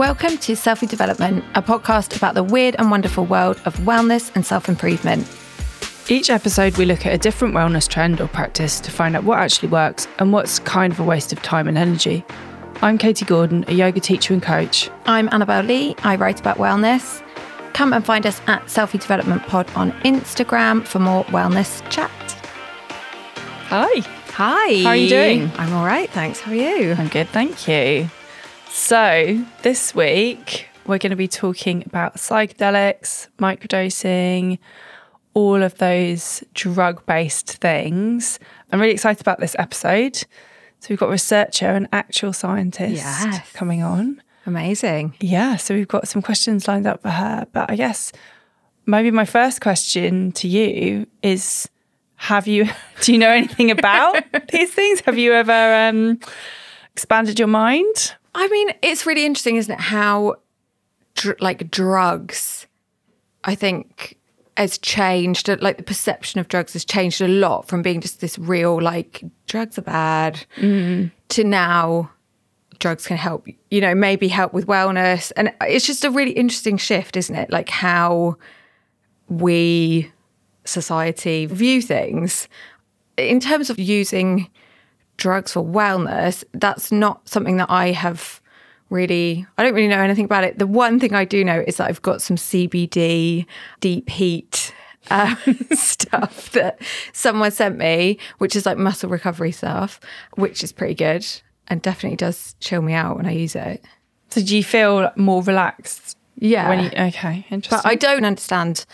Welcome to Selfie Development, a podcast about the weird and wonderful world of wellness and self improvement. Each episode, we look at a different wellness trend or practice to find out what actually works and what's kind of a waste of time and energy. I'm Katie Gordon, a yoga teacher and coach. I'm Annabel Lee. I write about wellness. Come and find us at Selfie Development Pod on Instagram for more wellness chat. Hi. Hi. How are you doing? I'm all right, thanks. How are you? I'm good, thank you. So, this week, we're going to be talking about psychedelics, microdosing, all of those drug based things. I'm really excited about this episode. So, we've got a researcher and actual scientist Yes. coming on. Amazing. Yeah, so we've got some questions lined up for her. But I guess maybe my first question to you is have you do you know anything about these things? Have you ever um expanded your mind? I mean, it's really interesting, isn't it? How, dr- like, drugs, I think, has changed. Uh, like, the perception of drugs has changed a lot from being just this real, like, drugs are bad mm. to now drugs can help, you know, maybe help with wellness. And it's just a really interesting shift, isn't it? Like, how we, society, view things. In terms of using drugs for wellness, that's not something that I have really, I don't really know anything about it. The one thing I do know is that I've got some CBD deep heat um, stuff that someone sent me, which is like muscle recovery stuff, which is pretty good and definitely does chill me out when I use it. So do you feel more relaxed Yeah. when you okay, interesting. But I don't understand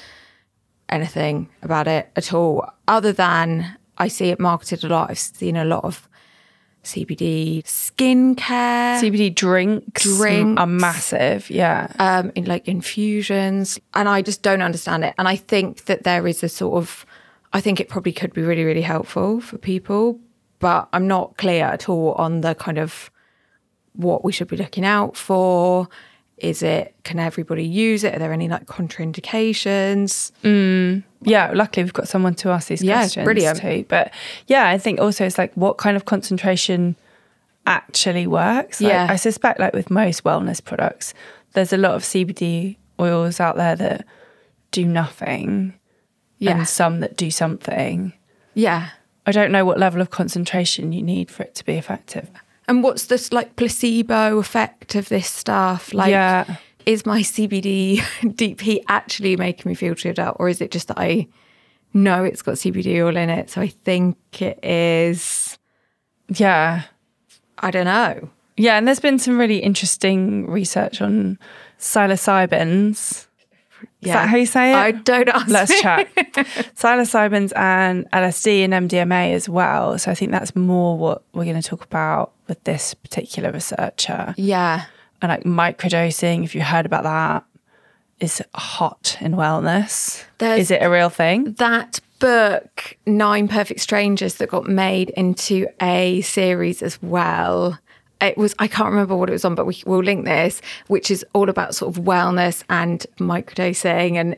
anything about it at all, other than I see it marketed a lot. I've seen a lot of CBD skincare, CBD drinks, Drinks. are massive. Yeah. um, in like infusions, and I just don't understand it. And I think that there is a sort of, I think it probably could be really, really helpful for people, but I'm not clear at all on the kind of what we should be looking out for. Is it, can everybody use it? Are there any like contraindications? Mm, yeah, luckily we've got someone to ask these Yeah, questions brilliant. too. But yeah, I think also it's like what kind of concentration actually works. Like, Yeah. I suspect like with most wellness products, there's a lot of CBD oils out there that do nothing. Yeah. And some that do something. Yeah. I don't know what level of concentration you need for it to be effective. And what's this like placebo effect of this stuff? Like, Yeah. is my CBD deep heat actually making me feel chilled out, or is it just that I know it's got CBD all in it, so I think it is? Yeah. I don't know. Yeah, and there's been some really interesting research on psilocybins. Is that how you say it? I don't ask. Let's me. chat. Psilocybins and LSD and MDMA as well. So I think that's more what we're going to talk about with this particular researcher. Yeah. And like microdosing, if you heard about that, is hot in wellness. There's- is it a real thing? That book, Nine Perfect Strangers, that got made into a series as well. It was, I can't remember what it was on, but we, we'll link this, which is all about sort of wellness and microdosing and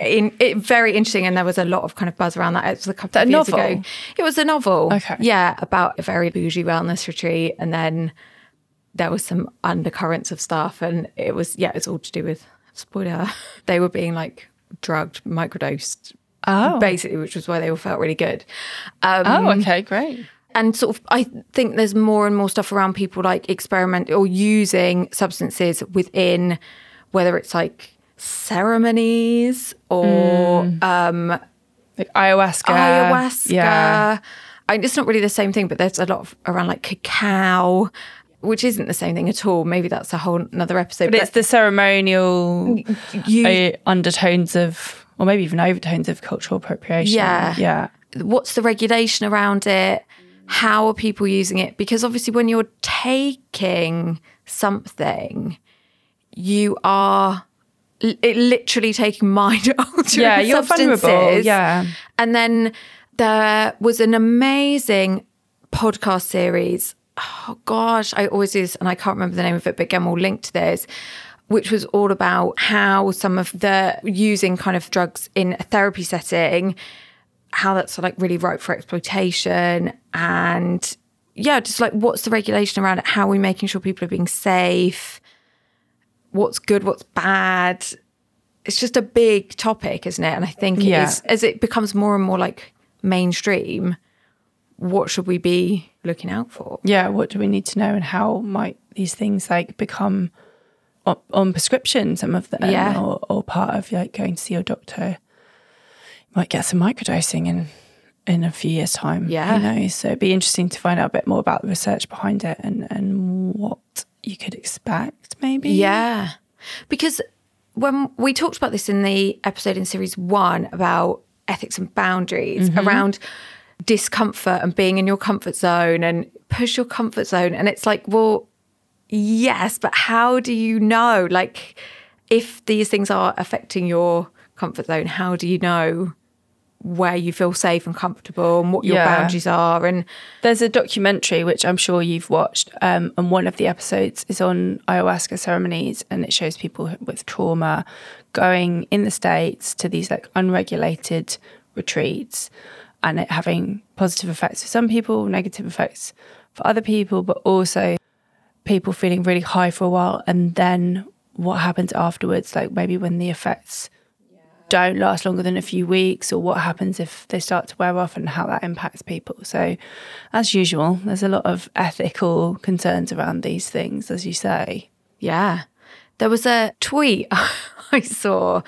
in, it, very interesting. And there was a lot of kind of buzz around that. It was a couple of a years novel? ago. It was a novel. Okay. Yeah, about a very bougie wellness retreat. And then there was some undercurrents of stuff. And it was, yeah, it's all to do with, spoiler, they were being like drugged, microdosed Oh. basically, which was why they all felt really good. Um, Oh, okay, great. And sort of, I think there's more and more stuff around people like experiment or using substances within, whether it's like ceremonies or um, Like ayahuasca. ayahuasca. Yeah. I, it's not really the same thing, but there's a lot of, around like cacao, which isn't the same thing at all. Maybe that's a whole another episode. But it's the ceremonial you, uh, undertones of, or maybe even overtones of cultural appropriation. Yeah. Yeah. what's the regulation around it? How are people using it? Because obviously, when you're taking something, you are it literally taking mind altering Yeah, you're vulnerable. Yeah. And then there was an amazing podcast series. Oh gosh, I always do this and I can't remember the name of it, but again, we'll link to this, which was all about how some of the using kind of drugs in a therapy setting, how that's like really ripe for exploitation and yeah, just like what's the regulation around it? How are we making sure people are being safe? what's good, what's bad. It's just a big topic, isn't it? And I think Yeah. is- as it becomes more and more like mainstream, what should we be looking out for? yeah, what do we need to know and how might these things like become on, on prescription, some of them, Yeah. or, or part of like going to see your doctor? Might get some microdosing in in a few years' time. Yeah. You know, so it'd be interesting to find out a bit more about the research behind it and, and what you could expect, maybe. Yeah. Because when we talked about this in the episode in series one about ethics and boundaries mm-hmm. around discomfort and being in your comfort zone and push your comfort zone. And it's like, well, yes, but how do you know? Like, if these things are affecting your comfort zone, how do you know where you feel safe and comfortable and what your Yeah. boundaries are? And There's a documentary which I'm sure you've watched, um, and one of the episodes is on ayahuasca ceremonies, and it shows people with trauma going in the states to these like unregulated retreats, and it having positive effects for some people, negative effects for other people, but also people feeling really high for a while, and then what happens afterwards, like maybe when the effects don't last longer than a few weeks or what happens if they start to wear off and how that impacts people. So, as usual, there's a lot of ethical concerns around these things, as you say. Yeah. There was a tweet I saw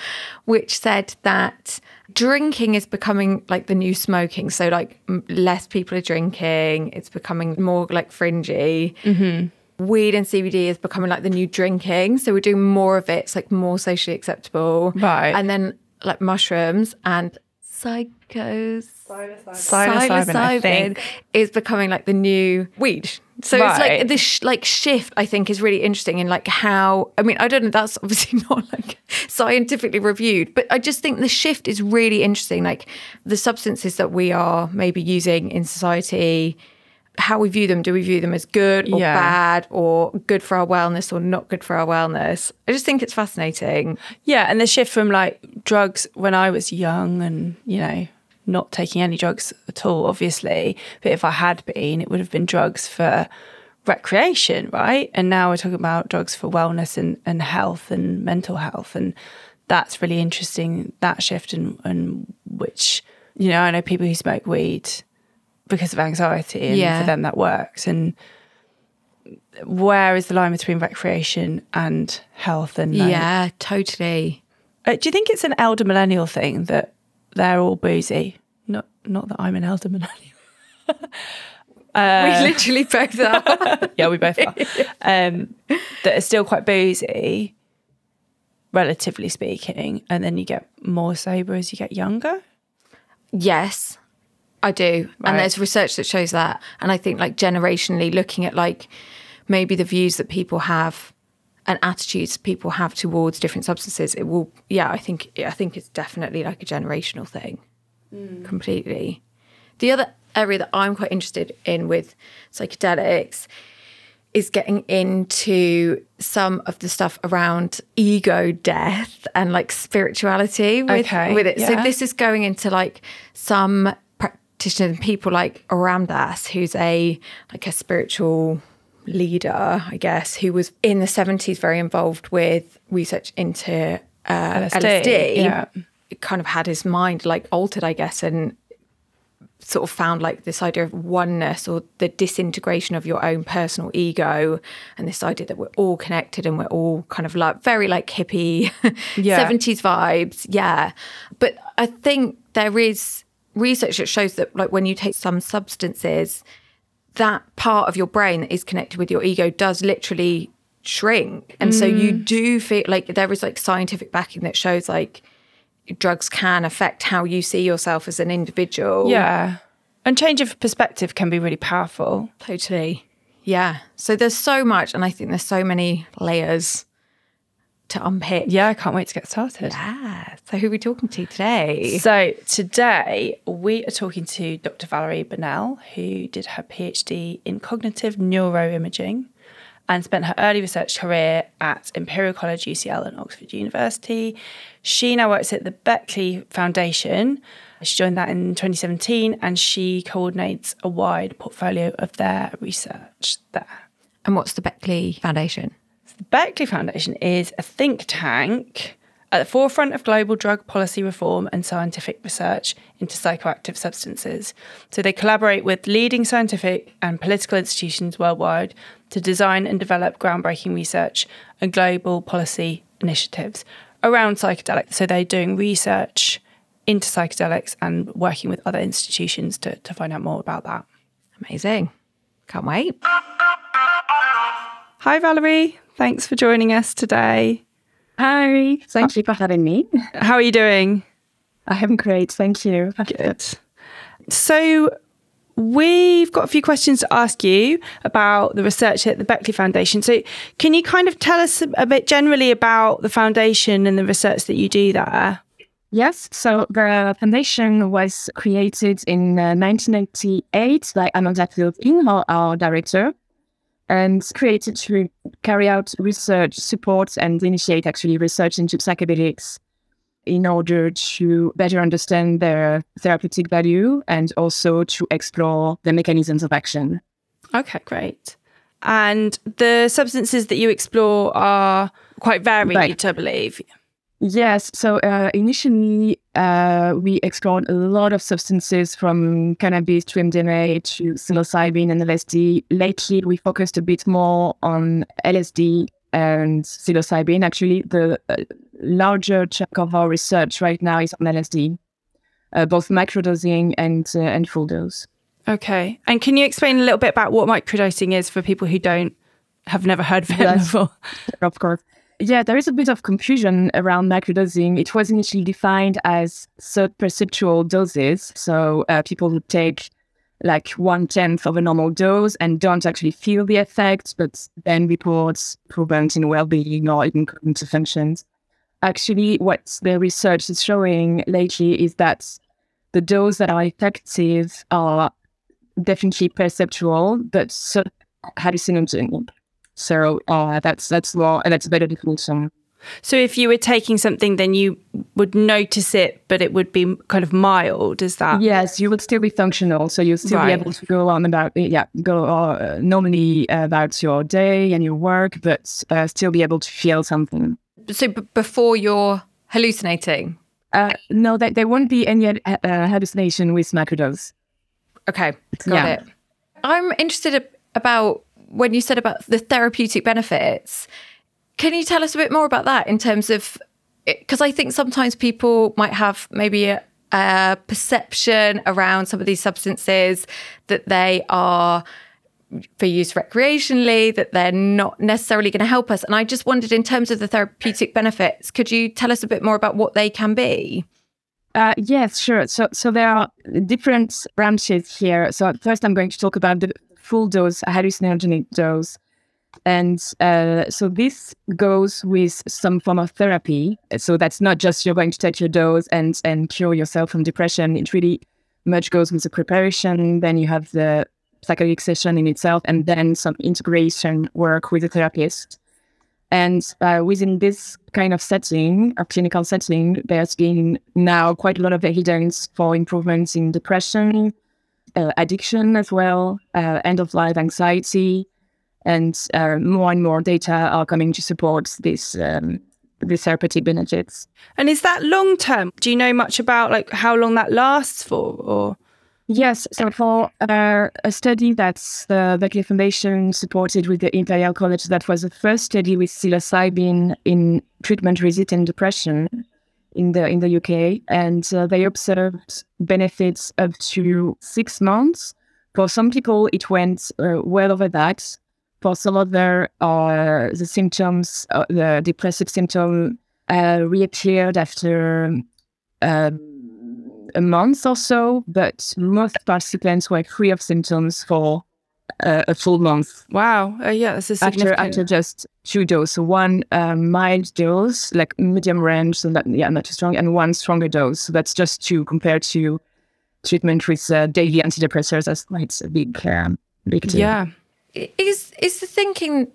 which said that drinking is becoming like the new smoking. So, like, less people are drinking, it's becoming more like fringy. Mm-hmm. Weed and CBD is becoming like the new drinking. So, we're doing more of it. It's like more socially acceptable. Right. And then, like, mushrooms and psychos. Psilocybin, is becoming like the new weed. So it's like this sh- like shift. I think is really interesting in like how. I mean, I don't know. That's obviously not like scientifically reviewed, but I just think the shift is really interesting. Like the substances that we are maybe using in society. How we view them? Do we view them as good or Yeah. bad, or good for our wellness, or not good for our wellness? I just think it's fascinating. Yeah, and the shift from like drugs when I was young and, you know, not taking any drugs at all, obviously. But if I had been, it would have been drugs for recreation, right? And now we're talking about drugs for wellness and, and health and mental health. And that's really interesting, that shift and, and which, you know, I know people who smoke weed because of anxiety and Yeah. for them that works. And where is the line between recreation and health and like, Yeah, totally. uh, do you think it's an elder millennial thing that they're all boozy? Not not that I'm an elder millennial. we literally both are. yeah, we both are. Um, that are still quite boozy, relatively speaking, and then you get more sober as you get younger. Yes, I do. Right. And there's research that shows that. And I think like generationally looking at like maybe the views that people have and attitudes people have towards different substances, it will yeah, I think I think it's definitely like a generational thing. Mm. Completely. The other area that I'm quite interested in with psychedelics is getting into some of the stuff around ego death and like spirituality with, Okay, with it. So this is going into like some practitioners and people like Ram Dass, who's a like a spiritual leader, I guess, who was in the 70s very involved with research into uh, LSD, LSD. yeah. It kind of had his mind like altered, I guess, and sort of found like this idea of oneness or the disintegration of your own personal ego and this idea that we're all connected and we're all kind of like very like hippie Yeah. 70s vibes yeah but i think there is research that shows that like when you take some substances that part of your brain that is connected with your ego does literally shrink and so you mm. do feel like there is like scientific backing that shows like drugs can affect how you see yourself as an individual Yeah, and change of perspective can be really powerful. Totally. Yeah. So there's so much, and I think there's so many layers to unpick. Yeah, I can't wait to get started. Ah, so who are we talking to today? So today we are talking to Dr. Valerie Bonelle, who did her PhD in cognitive neuroimaging and spent her early research career at Imperial College, UCL, and Oxford University. She now works at the Beckley Foundation. She joined that in 2017 and she coordinates a wide portfolio of their research there. And what's the Beckley Foundation? The Beckley Foundation is a think tank at the forefront of global drug policy reform and scientific research into psychoactive substances. So they collaborate with leading scientific and political institutions worldwide to design and develop groundbreaking research and global policy initiatives around psychedelics. So they're doing research into psychedelics and working with other institutions to, to find out more about that. Amazing. Can't wait. Hi, Valerie. Thanks for joining us today. Hi, thank you for having me. How are you doing? I am great, thank you. Good. So, we've got a few questions to ask you about the research at the Beckley Foundation. So, can you kind of tell us a bit generally about the foundation and the research that you do there? Yes, so the foundation was created in uh, 1998 by Amanda Feilding, our, our director, and created to carry out research, support, and initiate actually research into psychedelics in order to better understand their therapeutic value and also to explore the mechanisms of action. Okay, great. And the substances that you explore are quite varied, right. I believe. Yes. So uh, initially, uh, we explored a lot of substances from cannabis to MDMA to psilocybin and LSD. Lately, we focused a bit more on LSD and psilocybin. Actually, the uh, larger chunk of our research right now is on LSD, uh, both microdosing and uh, and full dose. Okay. And can you explain a little bit about what microdosing is for people who don't have never heard of it yes, before? Of course. Yeah, there is a bit of confusion around microdosing. It was initially defined as perceptual doses. So uh, people would take like one tenth of a normal dose and don't actually feel the effects, but then reports improvement in well-being or even cognitive functions. Actually, what the research is showing lately is that the doses that are effective are definitely perceptual, but hallucinogenic. So uh, that's that's more and that's a better definition. So if you were taking something, then you would notice it, but it would be kind of mild. Is that? Yes, you would still be functional, so you'll still right. be able to go on about yeah, go uh, normally about your day and your work, but uh, still be able to feel something. So b- before you're hallucinating. Uh, no, there, there won't be any uh, hallucination with microdose. Okay, got yeah. it. I'm interested about when you said about the therapeutic benefits, can you tell us a bit more about that in terms of because I think sometimes people might have maybe a, a, perception around some of these substances that they are for use recreationally, that they're not necessarily going to help us. And I just wondered, in terms of the therapeutic benefits, could you tell us a bit more about what they can be? Uh, yes, sure. So, so there are different branches here. So, first, I'm going to talk about the full dose, a hallucinogenic dose. And uh, so this goes with some form of therapy. So that's not just you're going to take your dose and and cure yourself from depression. It really much goes with the preparation. Then you have the psychedelic session in itself, and then some integration work with the therapist. And uh, within this kind of setting, a clinical setting, there's been now quite a lot of evidence for improvements in depression, uh, addiction as well, uh, end of life anxiety, and uh, more and more data are coming to support this. Um, the therapeutic benefits. And is that long term? Do you know much about like how long that lasts for, or? Yes, so for uh, a study that's the Beckley Foundation supported with the Imperial College, that was the first study with psilocybin in treatment-resistant depression in the in the UK, and uh, they observed benefits up to six months. For some people, it went uh, well over that. For some other, uh, the symptoms, uh, the depressive symptom, uh, reappeared after um, a month or so, but most participants were free of symptoms for uh, a full month. Wow. Uh, yeah, this is after, after just two doses. So one uh, mild dose, like medium range, so that, yeah, not too strong, and one stronger dose. So that's just two compared to treatment with uh, daily antidepressants. That's quite a big, um, big deal. Yeah. Is is the thinking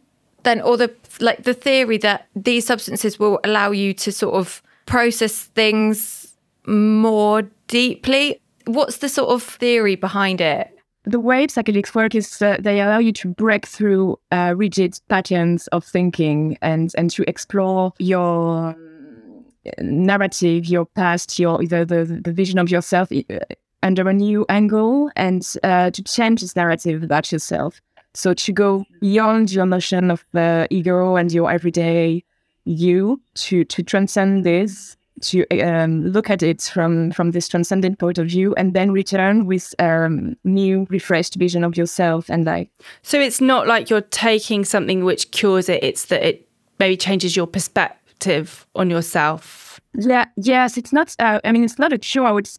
then, or the like the theory that these substances will allow you to sort of process things more deeply? What's the sort of theory behind it? The way psychedelics work is uh, they allow you to break through uh, rigid patterns of thinking and and to explore your um, narrative, your past, your the the, the vision of yourself uh, under a new angle, and uh, to change this narrative about yourself. So to go beyond your notion of the ego and your everyday you, to to transcend this to um, look at it from from this transcendent point of view and then return with a um, new refreshed vision of yourself and like so it's not like you're taking something which cures it it's that it maybe changes your perspective on yourself. Yeah yes it's not uh, i mean it's not a cure i would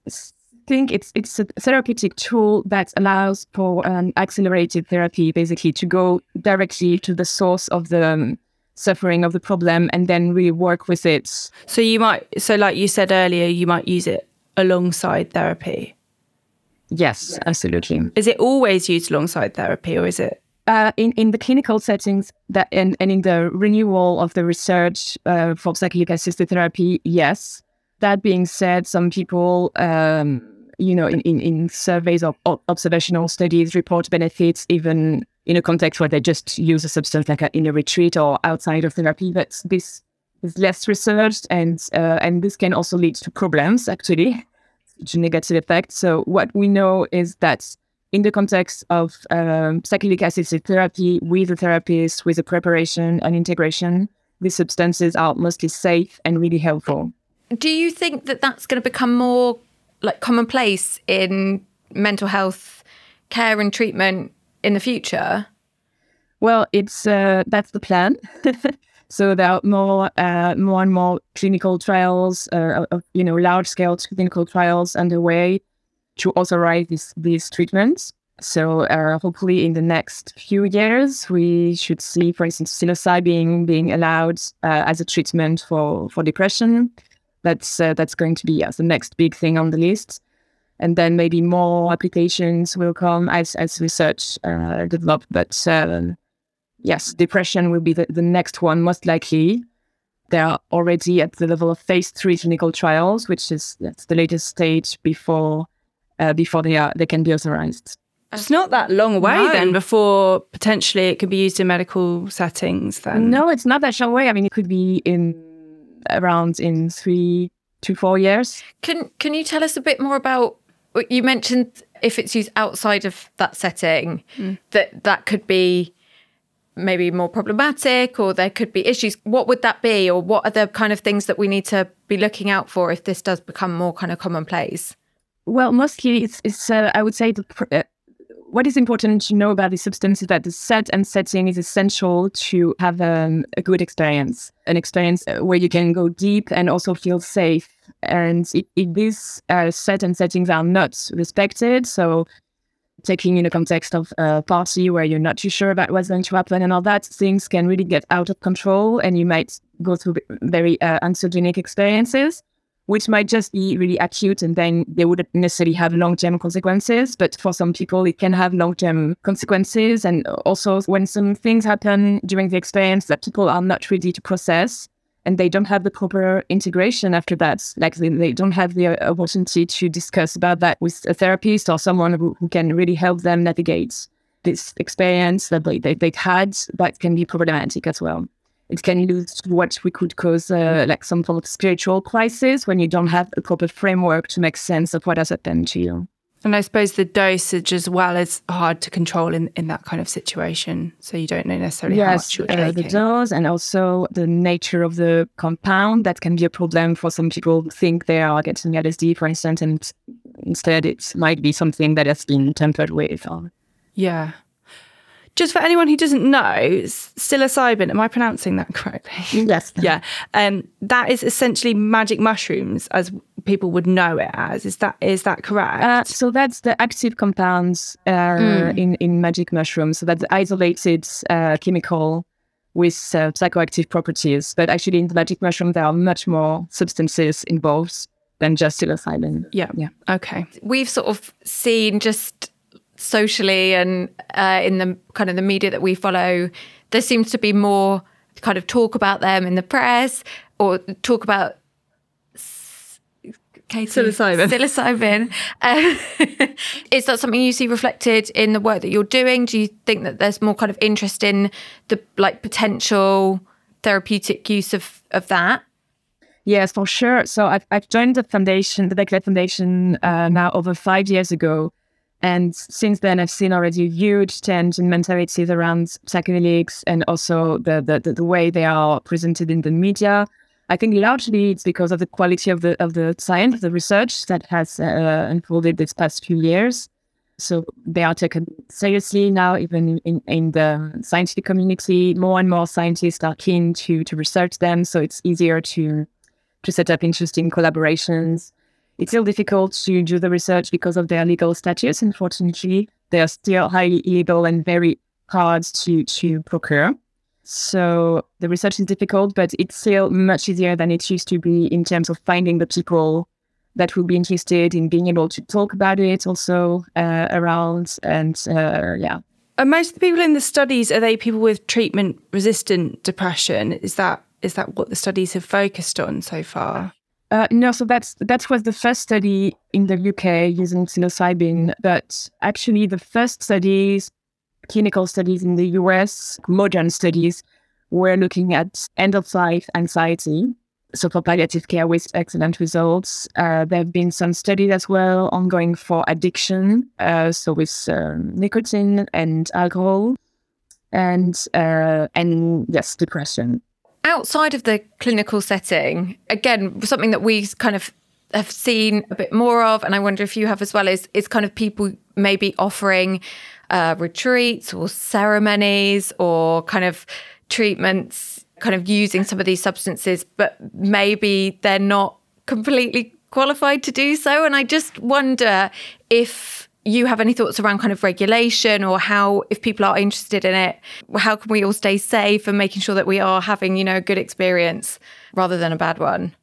think it's it's a therapeutic tool that allows for an accelerated therapy basically to go directly to the source of the um, suffering of the problem and then really work with it. So you might, so like you said earlier, you might use it alongside therapy. Yes, absolutely. Is it always used alongside therapy or is it? Uh, in, in the clinical settings that and, and in the renewal of the research uh, for psychedelic assisted therapy, yes. That being said, some people, um, you know, in, in, in surveys or observational studies report benefits even in a context where they just use a substance like a, in a retreat or outside of therapy. But this is less researched, and uh, and this can also lead to problems actually, to negative effects. So what we know is that in the context of um, psychedelic assisted therapy with a therapist, with a preparation and integration, these substances are mostly safe and really helpful. Do you think that that's going to become more like commonplace in mental health care and treatment in the future? Well, it's uh, that's the plan. so there are more, uh, more and more clinical trials, uh, you know, large scale clinical trials underway to authorize these these treatments. So uh, hopefully, in the next few years, we should see, for instance, psilocybin being allowed uh, as a treatment for for depression. That's uh, that's going to be the next big thing on the list and then maybe more applications will come as as research uh, develop. But um, yes, depression will be the, the next one most likely. They are already at the level of phase three clinical trials, which is that's the latest stage before uh, before they are they can be authorized. It's not that long away no. then before potentially it could be used in medical settings. Then no, it's not that long away. I mean, it could be in around in three to four years. Can Can you tell us a bit more about you mentioned if it's used outside of that setting, mm. that that could be maybe more problematic or there could be issues. What would that be, or what are the kind of things that we need to be looking out for if this does become more kind of commonplace? Well, mostly it's, it's uh, I would say the uh, what is important to know about the substance is that the set and setting is essential to have um, a good experience, an experience uh, where you can go deep and also feel safe. And if, these uh, set and settings are not respected, so taking in the context of a party where you're not too sure about what's going to happen and all that, things can really get out of control and you might go through very uh, anxiogenic experiences which might just be really acute and then they wouldn't necessarily have long-term consequences but for some people it can have long-term consequences. And also when some things happen during the experience that people are not ready to process and they don't have the proper integration after that like they, they don't have the uh, opportunity to discuss about that with a therapist or someone who, who can really help them navigate this experience that they, they, they've had that can be problematic as well it can lead to what we could cause uh, like some sort of spiritual crisis when you don't have a proper framework to make sense of what has happened to you. And I suppose the dosage as well is hard to control in, in that kind of situation. So you don't know necessarily yes, how much you're. Uh, the dose and also the nature of the compound. That can be a problem for some people who think they are getting LSD, for instance, and instead it might be something that has been tampered with. Yeah. Just for anyone who doesn't know, psilocybin, am I pronouncing that correctly? Yes. yeah. Um, that is essentially magic mushrooms as people would know it as. Is that is that correct? Uh, so that's the active compounds uh, mm. in, in magic mushrooms. So that's the isolated uh, chemical with uh, psychoactive properties. But actually in the magic mushroom, there are much more substances involved than just psilocybin. Yeah. Yeah. Okay. We've sort of seen just socially and uh, in the kind of the media that we follow, there seems to be more kind of talk about them in the press or talk about Katie? Psilocybin. Psilocybin. Uh, is that something you see reflected in the work that you're doing? Do you think that there's more kind of interest in the like potential therapeutic use of of that? Yes, for sure. So I've, I've joined the foundation, the Beckley Foundation, uh, now over five years ago. And since then, I've seen already a huge change in mentalities around psychedelics and also the, the, the way they are presented in the media. I think largely it's because of the quality of the of the science, the research that has uh, unfolded this past few years. So they are taken seriously now, even in, in the scientific community. More and more scientists are keen to to research them, so it's easier to to set up interesting collaborations. It's still difficult to do the research because of their legal status. Unfortunately, they are still highly illegal and very hard to, to procure. So the research is difficult, but it's still much easier than it used to be in terms of finding the people that will be interested in being able to talk about it also uh, around and uh, yeah. Are most of the people in the studies are they people with treatment resistant depression? Is that is that what the studies have focused on so far? Uh, no, so that's that was the first study in the UK using psilocybin, but actually the first studies, clinical studies in the US, modern studies, were looking at end of life anxiety. So for palliative care with excellent results. Uh, there have been some studies as well ongoing for addiction, uh, so with um, nicotine and alcohol, and uh, and yes, depression outside of the clinical setting, again, something that we kind of have seen a bit more of, and I wonder if you have as well, is is kind of people maybe offering uh, retreats or ceremonies or kind of treatments, kind of using some of these substances, but maybe they're not completely qualified to do so. And I just wonder if you have any thoughts around kind of regulation or how if people are interested in it how can we all stay safe and making sure that we are having you know a good experience rather than a bad one?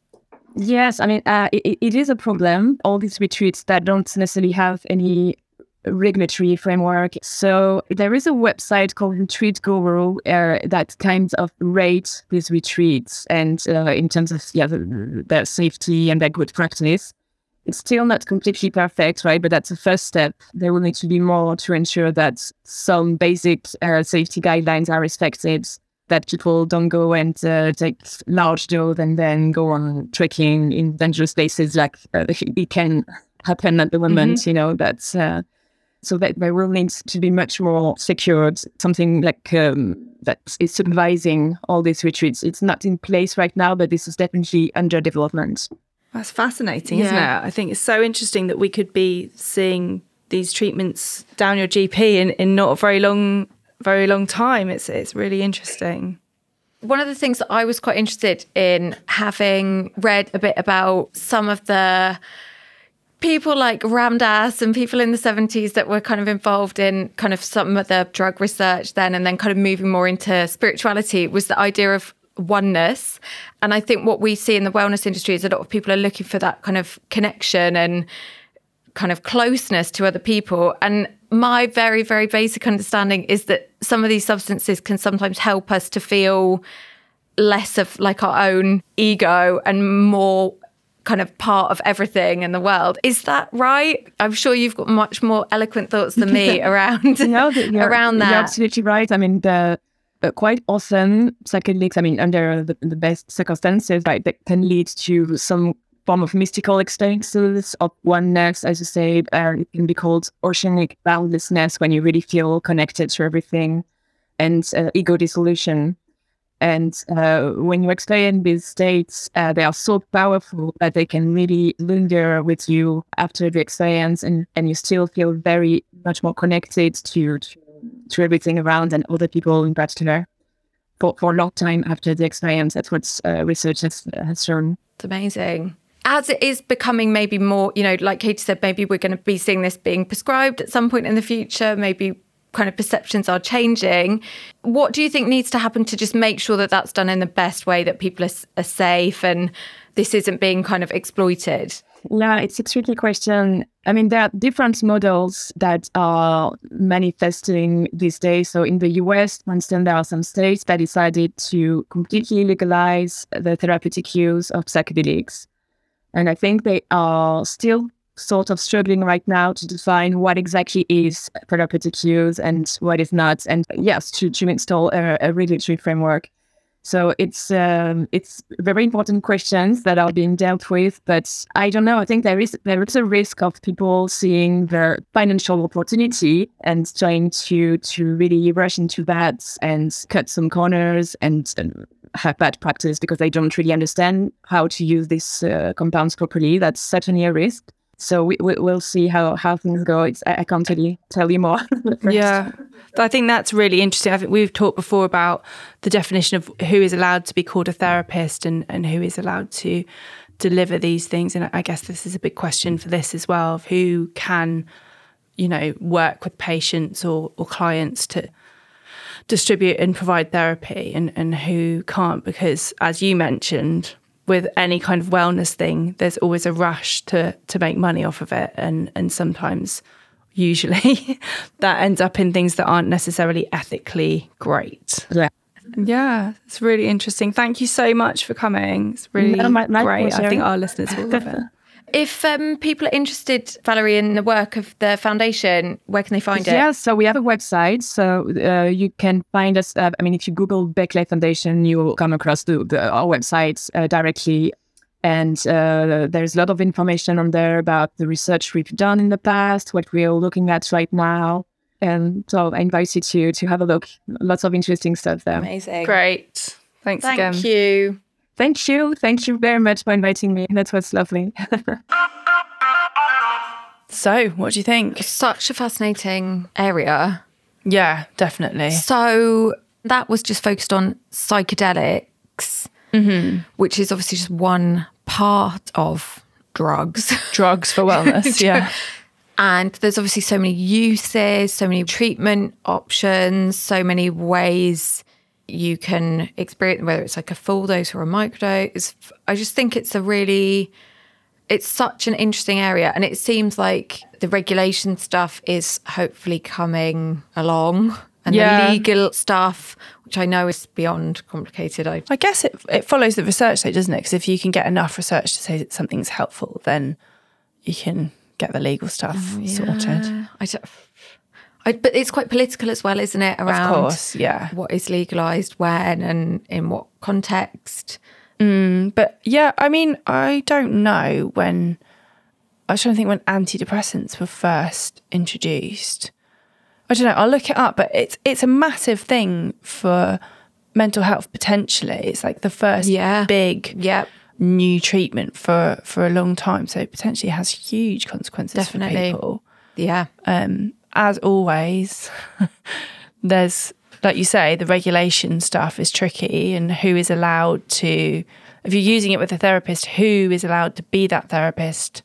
Yes i mean uh, it, it is a problem. All these retreats that don't necessarily have any regulatory framework. So there is a website called retreat guru uh, that kind of rates these retreats and uh, in terms of yeah their safety and their good practice it's still not completely perfect, right? But that's the first step. There will need to be more to ensure that some basic uh, safety guidelines are respected, that people don't go and uh, take large dose and then go on trekking in dangerous places like uh, it can happen at the moment, mm-hmm. you know, that's. Uh, so that there will need to be much more secured, something like um, that is supervising all these retreats. It's not in place right now, but this is definitely under development. That's fascinating, yeah. isn't it? I think it's so interesting that we could be seeing these treatments down your GP in, in not a very long, very long time. It's it's really interesting. One of the things that I was quite interested in having read a bit about some of the people like Ram Dass and people in the 70s that were kind of involved in kind of some of the drug research then and then kind of moving more into spirituality was the idea of oneness. And I think what we see in the wellness industry is a lot of people are looking for that kind of connection and kind of closeness to other people. And my very, very basic understanding is that some of these substances can sometimes help us to feel less of like our own ego and more kind of part of everything in the world. Is that right? I'm sure you've got much more eloquent thoughts than me around no, around that. You're absolutely right. I mean, the uh, quite often psychedelics, I mean, under the, the best circumstances, right, that can lead to some form of mystical experiences of oneness, as you say, uh, it can be called oceanic boundlessness when you really feel connected to everything, and uh, ego dissolution. And uh, when you experience these states, uh, they are so powerful that they can really linger with you after the experience, and, and you still feel very much more connected to, to to everything around and other people in particular for, for a long time after the experience. That's what uh, research has, has shown. It's amazing. As it is becoming maybe more, you know, like Katie said, maybe we're going to be seeing this being prescribed at some point in the future. Maybe kind of perceptions are changing. What do you think needs to happen to just make sure that that's done in the best way, that people are, are safe and this isn't being kind of exploited? Yeah, it's a tricky question. I mean, there are different models that are manifesting these days. So in the US, for instance, there are some states that decided to completely legalize the therapeutic use of psychedelics. And I think they are still sort of struggling right now to define what exactly is therapeutic use and what is not. And yes, to, to install a, a regulatory framework. So it's um, it's very important questions that are being dealt with, but I don't know. I think there is there is a risk of people seeing their financial opportunity and trying to to really rush into that and cut some corners and, and have bad practice because they don't really understand how to use these uh, compounds properly. That's certainly a risk. So we, we will see how how things go. It's, I, I can't really tell you more. yeah. I think that's really interesting. I think we've talked before about the definition of who is allowed to be called a therapist and, and who is allowed to deliver these things. And I guess this is a big question for this as well of who can, you know, work with patients or, or clients to distribute and provide therapy and, and who can't. Because as you mentioned, with any kind of wellness thing, there's always a rush to to make money off of it. And and sometimes usually that ends up in things that aren't necessarily ethically great. Yeah. Yeah, it's really interesting. Thank you so much for coming. It's really no, my, my great. Pleasure. I think our listeners will love it. If um, people are interested, Valerie, in the work of the foundation, where can they find it? Yeah, so we have a website. So uh, you can find us. Uh, I mean, if you Google Beckley Foundation, you will come across the, the our website uh, directly. And uh, there's a lot of information on there about the research we've done in the past, what we're looking at right now. And so I invite you to to have a look. Lots of interesting stuff there. Amazing. Great. Thanks Thank again. Thank you. Thank you. Thank you very much for inviting me. That was lovely. so, what do you think? Such a fascinating area. Yeah, definitely. So, that was just focused on psychedelics, mm-hmm. which is obviously just one part of drugs. Drugs for wellness, yeah. And there's obviously so many uses, so many treatment options, so many ways you can experience, whether it's like a full dose or a microdose. I just think it's a really, it's such an interesting area. And it seems like the regulation stuff is hopefully coming along. And yeah. the legal stuff, which I know is beyond complicated. I, I guess it, it follows the research, though, doesn't it? Because if you can get enough research to say that something's helpful, then you can get the legal stuff oh, yeah. sorted. I don't, I, but it's quite political as well, isn't it? Around course, yeah. What is legalized when and in what context? Mm, but yeah, I mean, I don't know when. I was trying to think when antidepressants were first introduced. I don't know. I'll look it up, but it's it's a massive thing for mental health potentially. It's like the first yeah. big yep. new treatment for for a long time, so it potentially has huge consequences Definitely. for people. Yeah. Um, as always, there's, like you say, the regulation stuff is tricky and who is allowed to, if you're using it with a therapist, who is allowed to be that therapist?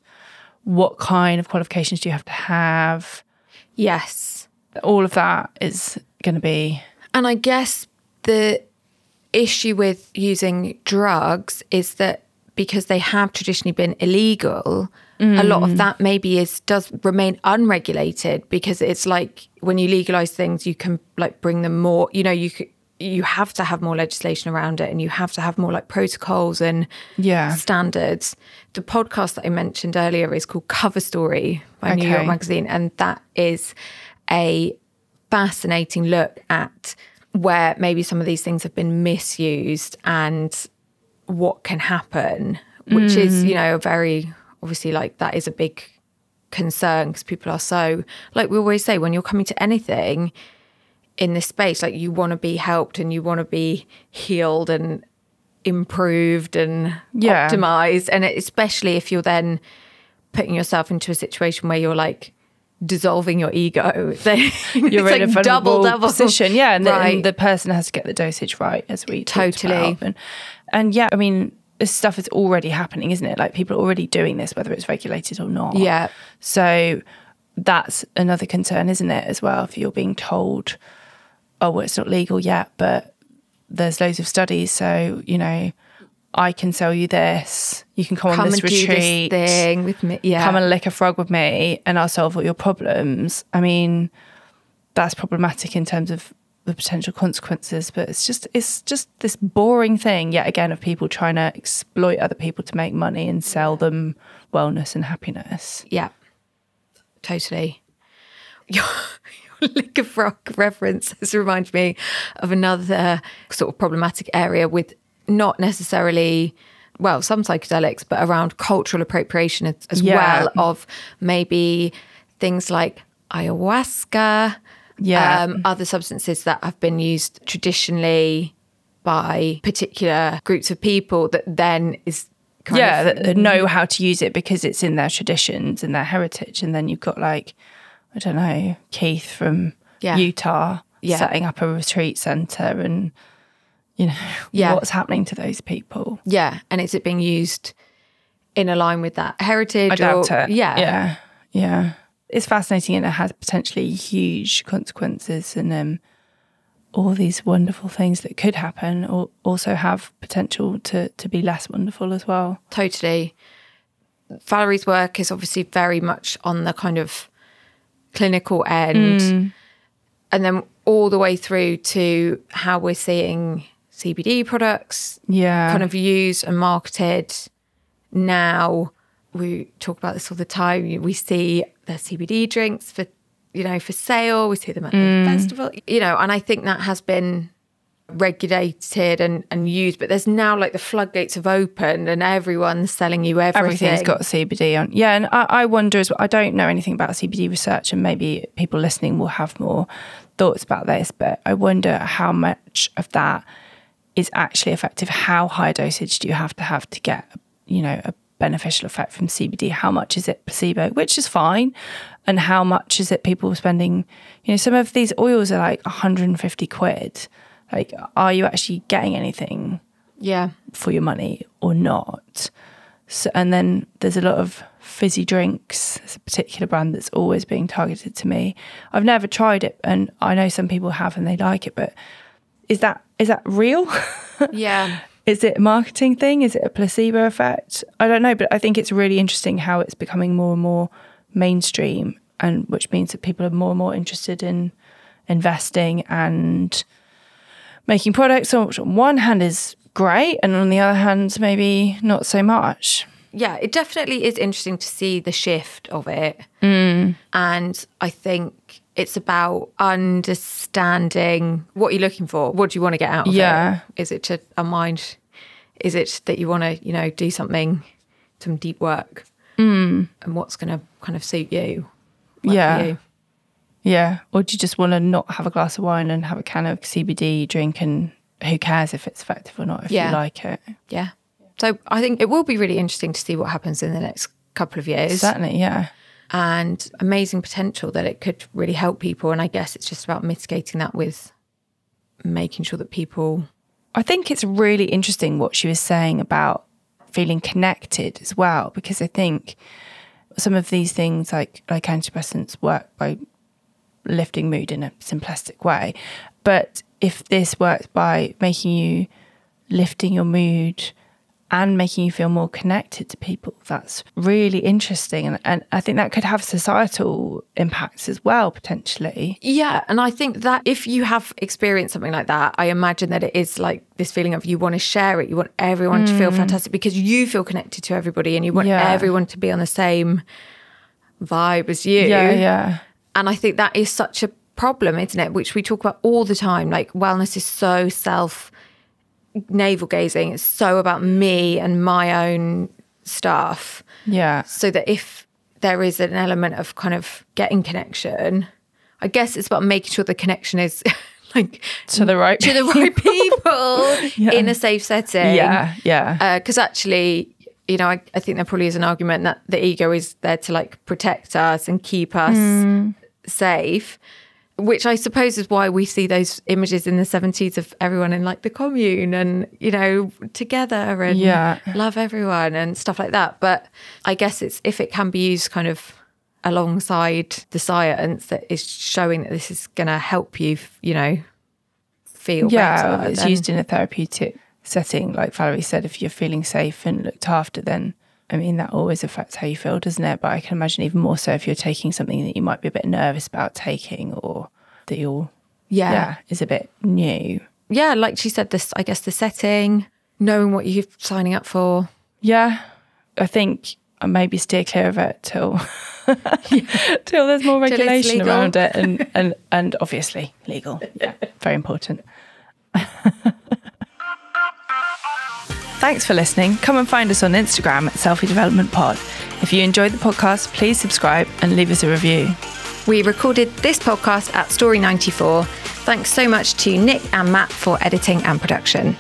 What kind of qualifications do you have to have? Yes. All of that is going to be. And I guess the issue with using drugs is that because they have traditionally been illegal, Mm. A lot of mm. that maybe is does remain unregulated because it's like when you legalize things, you can like bring them more. You know, you you have to have more legislation around it, and you have to have more like protocols and yeah standards. The podcast that I mentioned earlier is called Cover Story by okay. New York Magazine, and that is a fascinating look at where maybe some of these things have been misused and what can happen, which mm. is you know a very obviously like that is a big concern because people are so like we always say when you're coming to anything in this space like you want to be helped and you want to be healed and improved and yeah. optimized and especially if you're then putting yourself into a situation where you're like dissolving your ego then you're in like a double double position yeah and, right. the, and the person has to get the dosage right as we totally and, and yeah i mean stuff is already happening, isn't it? Like people are already doing this, whether it's regulated or not. Yeah. So that's another concern, isn't it, as well? If you're being told, oh, well, it's not legal yet, but there's loads of studies. So, you know, I can sell you this. You can come, come on this retreat. This thing with me. Yeah. Come and lick a frog with me and I'll solve all your problems. I mean, that's problematic in terms of the potential consequences, but it's just it's just this boring thing yet again of people trying to exploit other people to make money and sell them wellness and happiness. Yeah, totally. Your, your liquor frog reference has reminded me of another sort of problematic area with not necessarily well, some psychedelics, but around cultural appropriation as, as Yeah. well of maybe things like ayahuasca, Yeah. um, other substances that have been used traditionally by particular groups of people that then is kind yeah, of that, that know how to use it because it's in their traditions and their heritage. And then you've got like, I don't know, Keith from Yeah. Utah Yeah. setting up a retreat center and, you know, Yeah. what's happening to those people. yeah, and is it being used in a line with that heritage? I doubt or, it. Yeah, Yeah. Yeah. It's fascinating and it has potentially huge consequences and um, all these wonderful things that could happen or also have potential to, to be less wonderful as well. totally. Valerie's work is obviously very much on the kind of clinical end, Mm. and then all the way through to how we're seeing CBD products Yeah. kind of used and marketed now. We talk about this all the time. We see the CBD drinks for, you know, for sale. We see them at the mm. festival, you know, and I think that has been regulated and, and used, but there's now like the floodgates have opened and everyone's selling you everything. Everything's got CBD on. Yeah, and I, I wonder as well. I don't know anything about CBD research, and maybe people listening will have more thoughts about this. But I wonder how much of that is actually effective. How high dosage do you have to have to get, you know, a beneficial effect from CBD? How much is it placebo, which is fine, and how much is it people spending? You know, some of these oils are like 150 quid. Like, are you actually getting anything? Yeah. for your money or not. So, and then there's a lot of fizzy drinks. It's a particular brand that's always being targeted to me. I've never tried it, and I know some people have and they like it. But is that is that real? Yeah. Is it a marketing thing? Is it a placebo effect? I don't know, but I think it's really interesting how it's becoming more and more mainstream, and which means that people are more and more interested in investing and making products, which on one hand is great, and on the other hand, maybe not so much. yeah, it definitely is interesting to see the shift of it. Mm. And I think it's about understanding what you're looking for. What do you want to get out of Yeah. it? Is it to unwind? Is it that you want to, you know, do something, some deep work? Mm. And what's going to kind of suit you? Yeah. you? Yeah. Or do you just want to not have a glass of wine and have a can of CBD drink and who cares if it's effective or not if Yeah. you like it? Yeah. So I think it will be really interesting to see what happens in the next couple of years. Certainly, yeah. And amazing potential that it could really help people. And I guess it's just about mitigating that with making sure that people, I think it's really interesting what she was saying about feeling connected as well, because I think some of these things like like antidepressants work by lifting mood in a simplistic way. But if this works by making you lifting your mood and making you feel more connected to people, that's really interesting. And, and I think that could have societal impacts as well, potentially. yeah. And I think that if you have experienced something like that, I imagine that it is like this feeling of you want to share it, you want everyone to feel mm. fantastic because you feel connected to everybody and you want Yeah. everyone to be on the same vibe as you. Yeah, yeah. And I think that is such a problem, isn't it? Which we talk about all the time. Like wellness is so self navel gazing. It's so about me and my own stuff. Yeah. So that if there is an element of kind of getting connection, I guess it's about making sure the connection is like To the right to the right people in a safe setting. Yeah, yeah. Because actually, you know, I, I think there probably is an argument that the ego is there to like protect us and keep us Hmm. safe, which I suppose is why we see those images in the 70s of everyone in like the commune and, you know, together and Yeah. love everyone and stuff like that. But I guess it's if it can be used kind of alongside the science that is showing that this is going to help you, you know, feel yeah, better. it's then- used in a therapeutic setting, like Valerie said, if you're feeling safe and looked after, then I mean that always affects how you feel, doesn't it? But I can imagine even more so if you're taking something that you might be a bit nervous about taking or that you're Yeah. yeah, is a bit new. Yeah, like she said, this I guess the setting, knowing what you're signing up for. Yeah, I think I maybe steer clear of it till till there's more regulation around it, and and and obviously legal. Yeah, very important. Thanks for listening. Come and find us on Instagram at Selfie Development Pod. If you enjoyed the podcast, please subscribe and leave us a review. We recorded this podcast at Story 94. Thanks so much to Nick and Matt for editing and production.